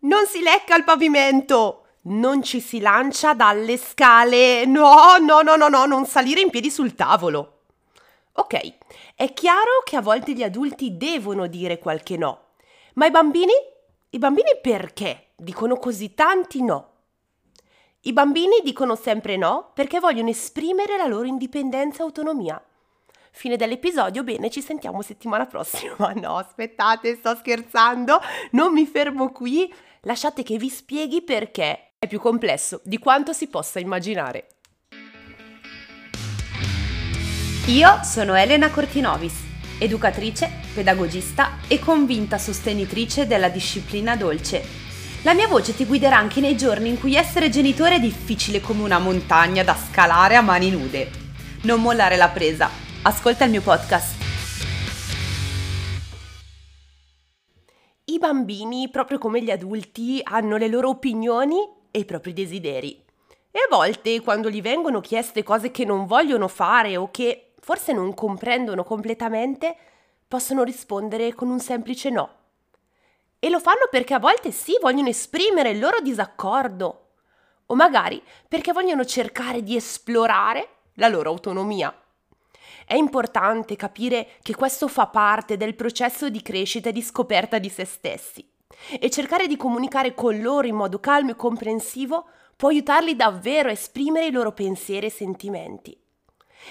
Non si lecca il pavimento! Non ci si lancia dalle scale! No, no, no, no, no, non salire in piedi sul tavolo! Ok, è chiaro che a volte gli adulti devono dire qualche no, ma i bambini? I bambini perché dicono così tanti no? I bambini dicono sempre no perché vogliono esprimere la loro indipendenza e autonomia. Fine dell'episodio, bene, ci sentiamo settimana prossima. No, aspettate, sto scherzando, non mi fermo qui. Lasciate che vi spieghi perché è più complesso di quanto si possa immaginare. Io sono Elena Cortinovis, educatrice, pedagogista e convinta sostenitrice della disciplina dolce la mia voce ti guiderà anche nei giorni in cui essere genitore è difficile come una montagna da scalare a mani nude. Non mollare la presa. Ascolta il mio podcast. Bambini, proprio come gli adulti, hanno le loro opinioni e i propri desideri. E a volte, quando gli vengono chieste cose che non vogliono fare o che forse non comprendono completamente, possono rispondere con un semplice no. E lo fanno perché a volte sì, vogliono esprimere il loro disaccordo. O magari perché vogliono cercare di esplorare la loro autonomia. È importante capire che questo fa parte del processo di crescita e di scoperta di se stessi e cercare di comunicare con loro in modo calmo e comprensivo può aiutarli davvero a esprimere i loro pensieri e sentimenti.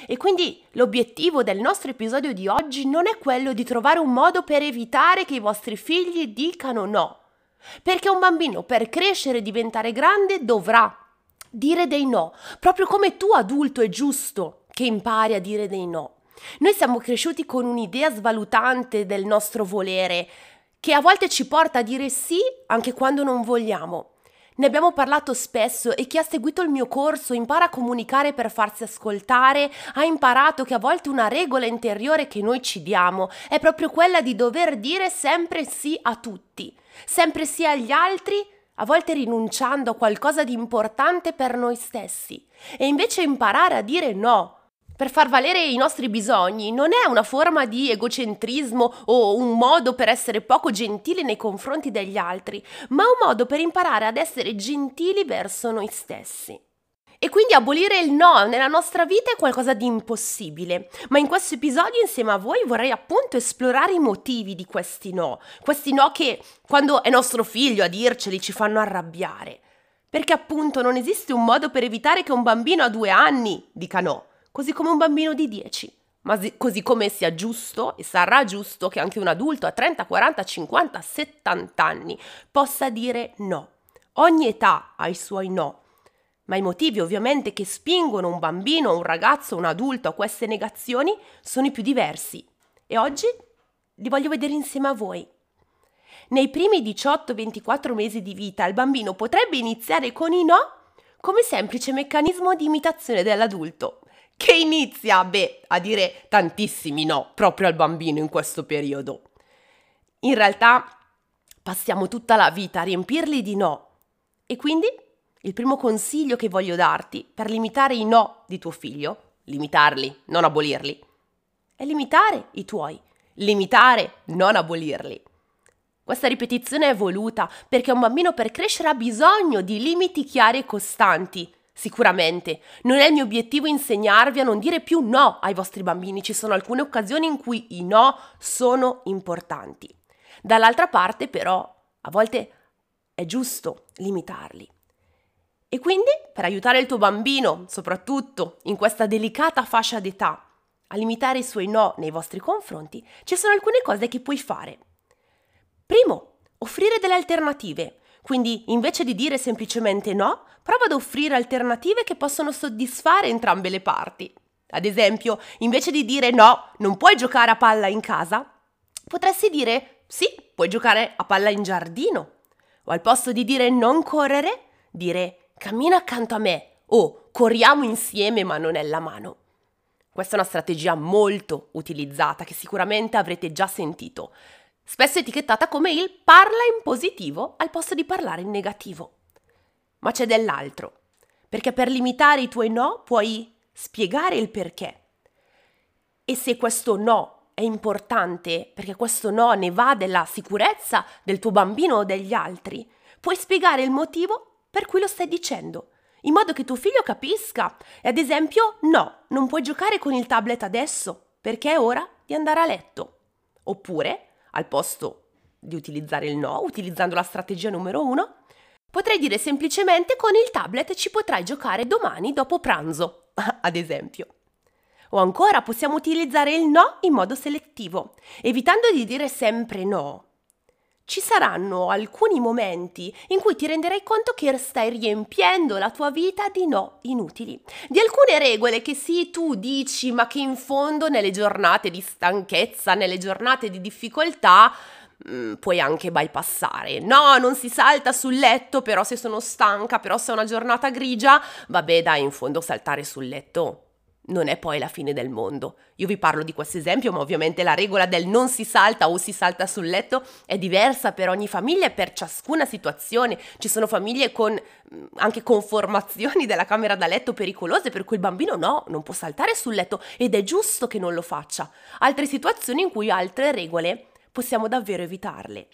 E quindi l'obiettivo del nostro episodio di oggi non è quello di trovare un modo per evitare che i vostri figli dicano no. Perché un bambino per crescere e diventare grande dovrà dire dei no, proprio come tu adulto è giusto che impari a dire dei no. Noi siamo cresciuti con un'idea svalutante del nostro volere, che a volte ci porta a dire sì anche quando non vogliamo. Ne abbiamo parlato spesso e chi ha seguito il mio corso impara a comunicare per farsi ascoltare, ha imparato che a volte una regola interiore che noi ci diamo è proprio quella di dover dire sempre sì a tutti, sempre sì agli altri, a volte rinunciando a qualcosa di importante per noi stessi, e invece imparare a dire no per far valere i nostri bisogni non è una forma di egocentrismo o un modo per essere poco gentili nei confronti degli altri, ma un modo per imparare ad essere gentili verso noi stessi. E quindi abolire il no nella nostra vita è qualcosa di impossibile, ma in questo episodio insieme a voi vorrei appunto esplorare i motivi di questi no, questi no che quando è nostro figlio a dirceli ci fanno arrabbiare. Perché appunto non esiste un modo per evitare che un bambino a due anni dica no così come un bambino di 10. Ma così come sia giusto e sarà giusto che anche un adulto a 30, 40, 50, 70 anni possa dire no. Ogni età ha i suoi no. Ma i motivi ovviamente che spingono un bambino, un ragazzo, un adulto a queste negazioni sono i più diversi. E oggi li voglio vedere insieme a voi. Nei primi 18-24 mesi di vita il bambino potrebbe iniziare con i no come semplice meccanismo di imitazione dell'adulto che inizia, beh, a dire tantissimi no proprio al bambino in questo periodo. In realtà passiamo tutta la vita a riempirli di no. E quindi il primo consiglio che voglio darti per limitare i no di tuo figlio, limitarli, non abolirli, è limitare i tuoi, limitare, non abolirli. Questa ripetizione è voluta perché un bambino per crescere ha bisogno di limiti chiari e costanti Sicuramente, non è il mio obiettivo insegnarvi a non dire più no ai vostri bambini, ci sono alcune occasioni in cui i no sono importanti. Dall'altra parte però, a volte è giusto limitarli. E quindi, per aiutare il tuo bambino, soprattutto in questa delicata fascia d'età, a limitare i suoi no nei vostri confronti, ci sono alcune cose che puoi fare. Primo, offrire delle alternative. Quindi, invece di dire semplicemente no, prova ad offrire alternative che possono soddisfare entrambe le parti. Ad esempio, invece di dire no, non puoi giocare a palla in casa, potresti dire sì, puoi giocare a palla in giardino. O al posto di dire non correre, dire cammina accanto a me o corriamo insieme mano nella mano. Questa è una strategia molto utilizzata che sicuramente avrete già sentito, spesso etichettata come il parla in positivo al posto di parlare in negativo. Ma c'è dell'altro, perché per limitare i tuoi no puoi spiegare il perché. E se questo no è importante, perché questo no ne va della sicurezza del tuo bambino o degli altri, Puoi spiegare il motivo per cui lo stai dicendo, in modo che tuo figlio capisca. E ad esempio, no, non puoi giocare con il tablet adesso, perché è ora di andare a letto. Oppure, al posto di utilizzare il no, utilizzando la strategia numero uno, potrei dire semplicemente con il tablet ci potrai giocare domani dopo pranzo, ad esempio. O ancora possiamo utilizzare il no in modo selettivo, evitando di dire sempre no. Ci saranno alcuni momenti in cui ti renderai conto che stai riempiendo la tua vita di no inutili, di alcune regole che sì tu dici ma che in fondo nelle giornate di stanchezza, nelle giornate di difficoltà mm, puoi anche bypassare. No, non si salta sul letto, però se sono stanca, però se è una giornata grigia, vabbè dai, in fondo saltare sul letto non è poi la fine del mondo. Io vi parlo di questo esempio, ma ovviamente la regola del non si salta o si salta sul letto è diversa per ogni famiglia e per ciascuna situazione. Ci sono famiglie con mm, anche conformazioni della camera da letto pericolose, per cui il bambino no, non può saltare sul letto ed è giusto che non lo faccia. Altre situazioni in cui altre regole possiamo davvero evitarle.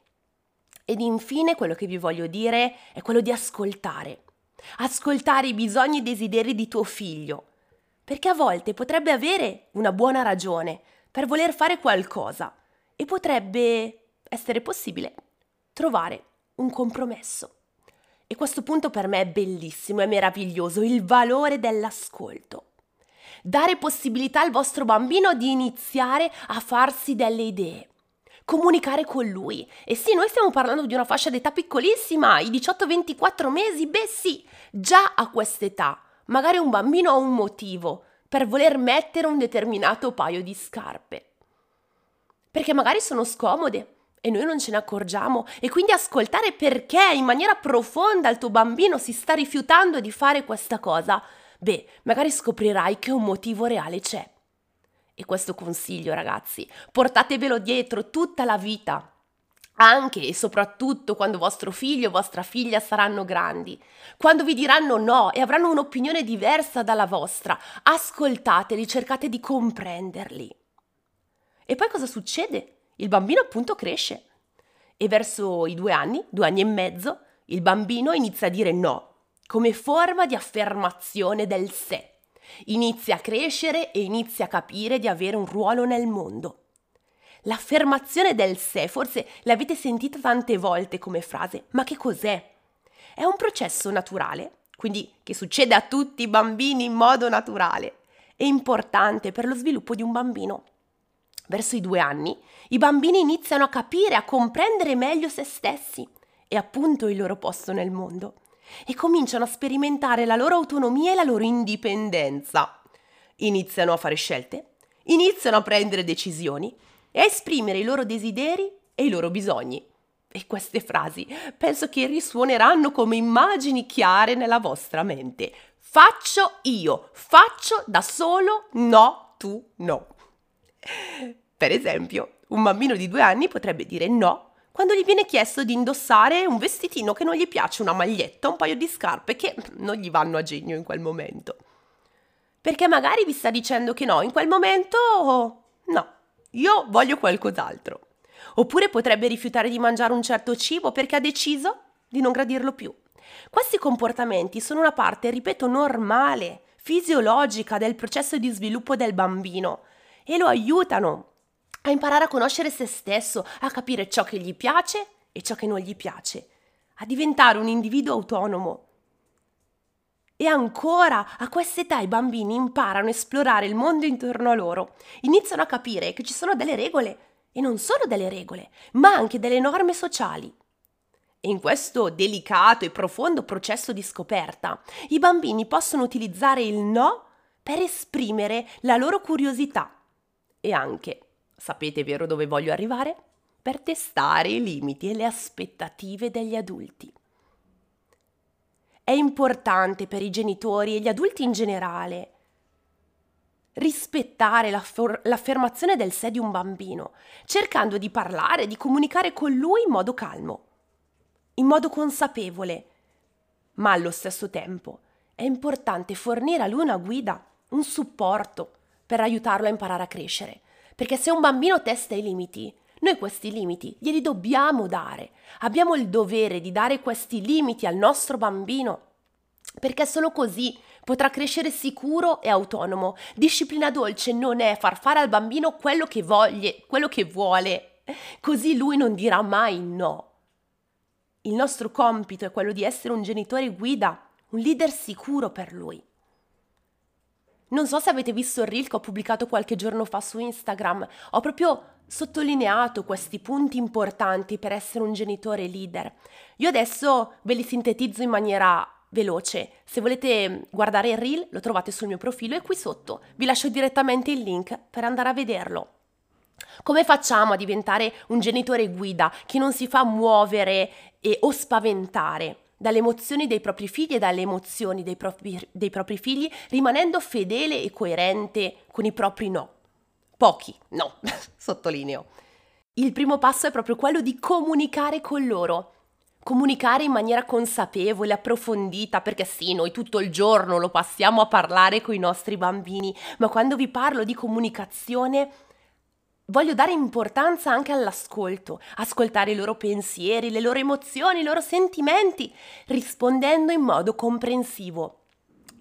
Ed infine quello che vi voglio dire è quello di ascoltare. Ascoltare i bisogni e i desideri di tuo figlio perché a volte potrebbe avere una buona ragione per voler fare qualcosa e potrebbe essere possibile trovare un compromesso. E questo punto per me è bellissimo, è meraviglioso, il valore dell'ascolto. Dare possibilità al vostro bambino di iniziare a farsi delle idee comunicare con lui. E sì, noi stiamo parlando di una fascia d'età piccolissima, i 18-24 mesi, beh sì, già a quest'età Magari un bambino ha un motivo per voler mettere un determinato paio di scarpe. Perché magari sono scomode e noi non ce ne accorgiamo e quindi ascoltare perché in maniera profonda il tuo bambino si sta rifiutando di fare questa cosa, beh, magari scoprirai che un motivo reale c'è. E questo consiglio, ragazzi, portatevelo dietro tutta la vita anche e soprattutto quando vostro figlio o vostra figlia saranno grandi, quando vi diranno no e avranno un'opinione diversa dalla vostra, ascoltateli, cercate di comprenderli. E poi cosa succede? Il bambino appunto cresce e verso i due anni, due anni e mezzo, il bambino inizia a dire no, come forma di affermazione del sé. Inizia a crescere e inizia a capire di avere un ruolo nel mondo. L'affermazione del sé, forse l'avete sentita tante volte come frase, ma che cos'è? È un processo naturale, quindi che succede a tutti i bambini in modo naturale. È importante per lo sviluppo di un bambino. Verso i due anni, i bambini iniziano a capire, a comprendere meglio se stessi e appunto il loro posto nel mondo e cominciano a sperimentare la loro autonomia e la loro indipendenza. Iniziano a fare scelte, iniziano a prendere decisioni e a esprimere i loro desideri e i loro bisogni. E queste frasi penso che risuoneranno come immagini chiare nella vostra mente. Faccio io, faccio da solo, no, tu no. Per esempio, un bambino di due anni potrebbe dire no quando gli viene chiesto di indossare un vestitino che non gli piace, una maglietta, un paio di scarpe che non gli vanno a genio in quel momento. Perché magari vi sta dicendo che no, in quel momento io voglio qualcos'altro. Oppure potrebbe rifiutare di mangiare un certo cibo perché ha deciso di non gradirlo più. Questi comportamenti sono una parte, ripeto, normale, fisiologica del processo di sviluppo del bambino e lo aiutano a imparare a conoscere se stesso, a capire ciò che gli piace e ciò che non gli piace, a diventare un individuo autonomo e ancora, a quest'età i bambini imparano a esplorare il mondo intorno a loro, iniziano a capire che ci sono delle regole, e non solo delle regole, ma anche delle norme sociali. E in questo delicato e profondo processo di scoperta, i bambini possono utilizzare il no per esprimere la loro curiosità e anche, sapete vero dove voglio arrivare? Per testare i limiti e le aspettative degli adulti. È importante per i genitori e gli adulti in generale rispettare l'affer- l'affermazione del sé di un bambino, cercando di parlare, di comunicare con lui in modo calmo, in modo consapevole, ma allo stesso tempo è importante fornire a lui una guida, un supporto per aiutarlo a imparare a crescere, perché se un bambino testa i limiti, Noi questi limiti glieli dobbiamo dare. Abbiamo il dovere di dare questi limiti al nostro bambino, perché solo così potrà crescere sicuro e autonomo. Disciplina dolce non è far fare al bambino quello che voglie, quello che vuole. Così lui non dirà mai no. Il nostro compito è quello di essere un genitore guida, un leader sicuro per lui. Non so se avete visto il reel che ho pubblicato qualche giorno fa su Instagram, ho proprio sottolineato questi punti importanti per essere un genitore leader. Io adesso ve li sintetizzo in maniera veloce. Se volete guardare il reel lo trovate sul mio profilo e qui sotto vi lascio direttamente il link per andare a vederlo. Come facciamo a diventare un genitore guida che non si fa muovere e, o spaventare dalle emozioni dei propri figli e dalle emozioni dei propri, dei propri figli, rimanendo fedele e coerente con i propri no? Pochi, no, sottolineo. Il primo passo è proprio quello di comunicare con loro. Comunicare in maniera consapevole, approfondita, perché sì, noi tutto il giorno lo passiamo a parlare con i nostri bambini, ma quando vi parlo di comunicazione voglio dare importanza anche all'ascolto, ascoltare i loro pensieri, le loro emozioni, i loro sentimenti, rispondendo in modo comprensivo.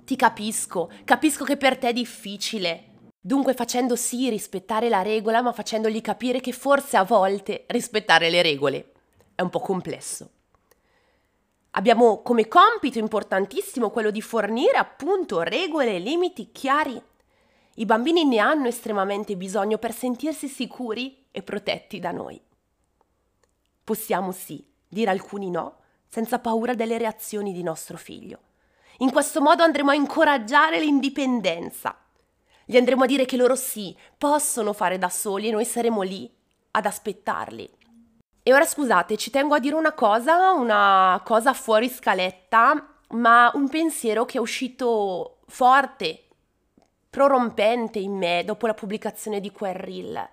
Ti capisco, capisco che per te è difficile, Dunque facendo sì rispettare la regola, ma facendogli capire che forse a volte rispettare le regole è un po' complesso. Abbiamo come compito importantissimo quello di fornire appunto regole e limiti chiari. I bambini ne hanno estremamente bisogno per sentirsi sicuri e protetti da noi. Possiamo sì dire alcuni no senza paura delle reazioni di nostro figlio. In questo modo andremo a incoraggiare l'indipendenza gli andremo a dire che loro sì, possono fare da soli e noi saremo lì ad aspettarli. E ora scusate, ci tengo a dire una cosa, una cosa fuori scaletta, ma un pensiero che è uscito forte, prorompente in me dopo la pubblicazione di quel reel.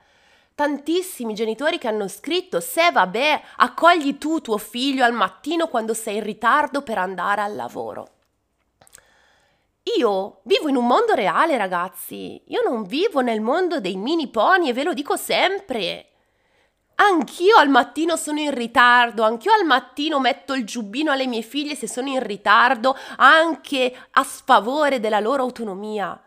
Tantissimi genitori che hanno scritto: Se vabbè, accogli tu tuo figlio al mattino quando sei in ritardo per andare al lavoro. Io vivo in un mondo reale, ragazzi. Io non vivo nel mondo dei mini pony e ve lo dico sempre. Anch'io al mattino sono in ritardo, anch'io al mattino metto il giubbino alle mie figlie se sono in ritardo, anche a sfavore della loro autonomia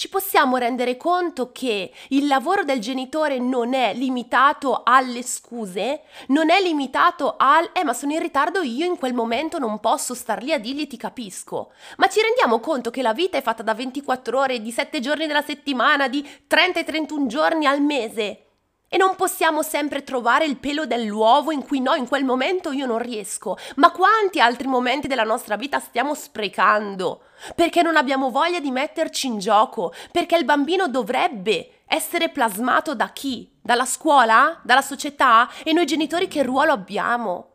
ci possiamo rendere conto che il lavoro del genitore non è limitato alle scuse, non è limitato al eh ma sono in ritardo io in quel momento non posso star lì a dirgli ti capisco. Ma ci rendiamo conto che la vita è fatta da 24 ore, di 7 giorni della settimana, di 30 e 31 giorni al mese. E non possiamo sempre trovare il pelo dell'uovo in cui no, in quel momento io non riesco. Ma quanti altri momenti della nostra vita stiamo sprecando? Perché non abbiamo voglia di metterci in gioco? Perché il bambino dovrebbe essere plasmato da chi? Dalla scuola? Dalla società? E noi genitori che ruolo abbiamo?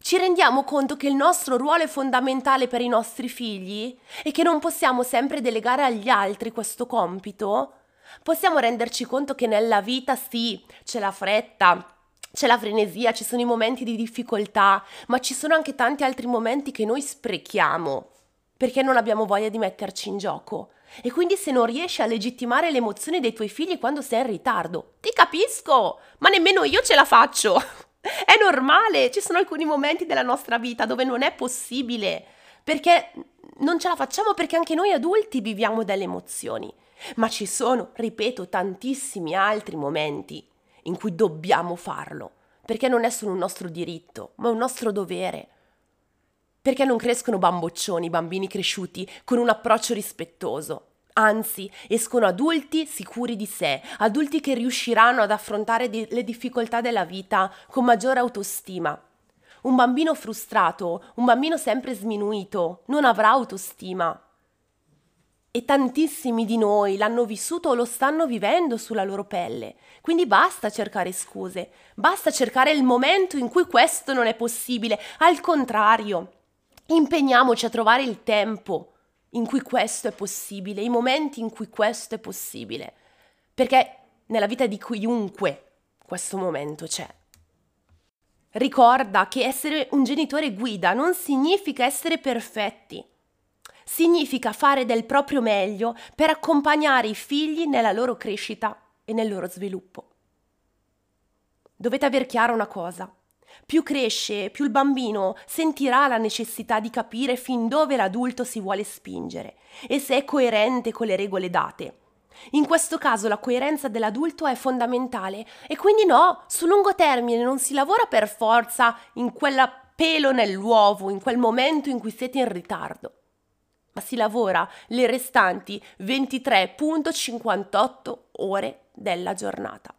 Ci rendiamo conto che il nostro ruolo è fondamentale per i nostri figli e che non possiamo sempre delegare agli altri questo compito? Possiamo renderci conto che nella vita sì, c'è la fretta, c'è la frenesia, ci sono i momenti di difficoltà, ma ci sono anche tanti altri momenti che noi sprechiamo perché non abbiamo voglia di metterci in gioco. E quindi se non riesci a legittimare le emozioni dei tuoi figli quando sei in ritardo, ti capisco, ma nemmeno io ce la faccio. È normale, ci sono alcuni momenti della nostra vita dove non è possibile, perché non ce la facciamo perché anche noi adulti viviamo delle emozioni. Ma ci sono, ripeto, tantissimi altri momenti in cui dobbiamo farlo, perché non è solo un nostro diritto, ma un nostro dovere. Perché non crescono bamboccioni, bambini cresciuti con un approccio rispettoso. Anzi, escono adulti sicuri di sé, adulti che riusciranno ad affrontare di- le difficoltà della vita con maggiore autostima. Un bambino frustrato, un bambino sempre sminuito, non avrà autostima, e tantissimi di noi l'hanno vissuto o lo stanno vivendo sulla loro pelle. Quindi basta cercare scuse, basta cercare il momento in cui questo non è possibile. Al contrario, impegniamoci a trovare il tempo in cui questo è possibile, i momenti in cui questo è possibile. Perché nella vita di chiunque questo momento c'è. Ricorda che essere un genitore guida non significa essere perfetti significa fare del proprio meglio per accompagnare i figli nella loro crescita e nel loro sviluppo. dovete aver chiara una cosa. Più cresce, più il bambino sentirà la necessità di capire fin dove l'adulto si vuole spingere e se è coerente con le regole date. In questo caso la coerenza dell'adulto è fondamentale e quindi no, su lungo termine non si lavora per forza in quella pelo nell'uovo, in quel momento in cui siete in ritardo, ma si lavora le restanti 23.58 ore della giornata.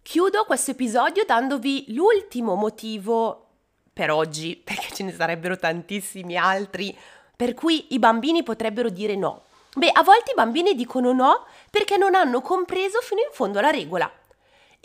Chiudo questo episodio dandovi l'ultimo motivo per oggi, perché ce ne sarebbero tantissimi altri, per cui i bambini potrebbero dire no. Beh, a volte i bambini dicono no perché non hanno compreso fino in fondo la regola.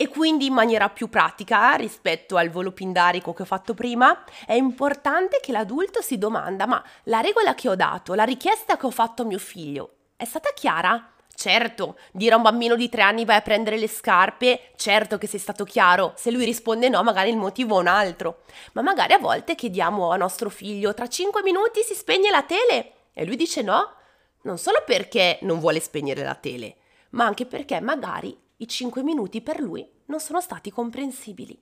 E quindi in maniera più pratica rispetto al volo pindarico che ho fatto prima, è importante che l'adulto si domanda ma la regola che ho dato, la richiesta che ho fatto a mio figlio, è stata chiara? Certo, dire a un bambino di tre anni vai a prendere le scarpe, certo che sei stato chiaro. Se lui risponde no, magari il motivo è un altro. Ma magari a volte chiediamo a nostro figlio tra cinque minuti si spegne la tele e lui dice no, non solo perché non vuole spegnere la tele, ma anche perché magari i cinque minuti per lui non sono stati comprensibili.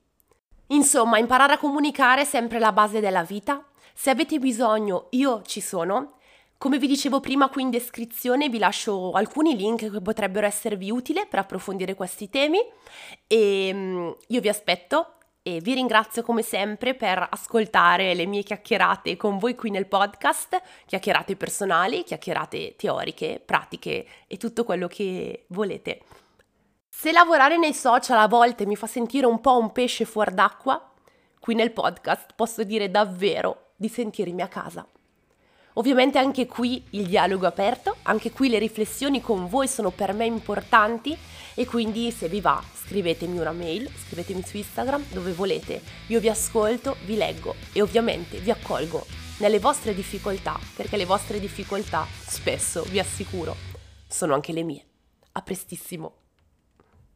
Insomma, imparare a comunicare è sempre la base della vita. Se avete bisogno, io ci sono come vi dicevo prima qui in descrizione vi lascio alcuni link che potrebbero esservi utili per approfondire questi temi e mm, io vi aspetto e vi ringrazio come sempre per ascoltare le mie chiacchierate con voi qui nel podcast, chiacchierate personali, chiacchierate teoriche, pratiche e tutto quello che volete. Se lavorare nei social a volte mi fa sentire un po' un pesce fuor d'acqua, qui nel podcast posso dire davvero di sentirmi a casa. Ovviamente anche qui il dialogo è aperto, anche qui le riflessioni con voi sono per me importanti e quindi se vi va scrivetemi una mail, scrivetemi su Instagram dove volete, io vi ascolto, vi leggo e ovviamente vi accolgo nelle vostre difficoltà perché le vostre difficoltà spesso, vi assicuro, sono anche le mie. A prestissimo!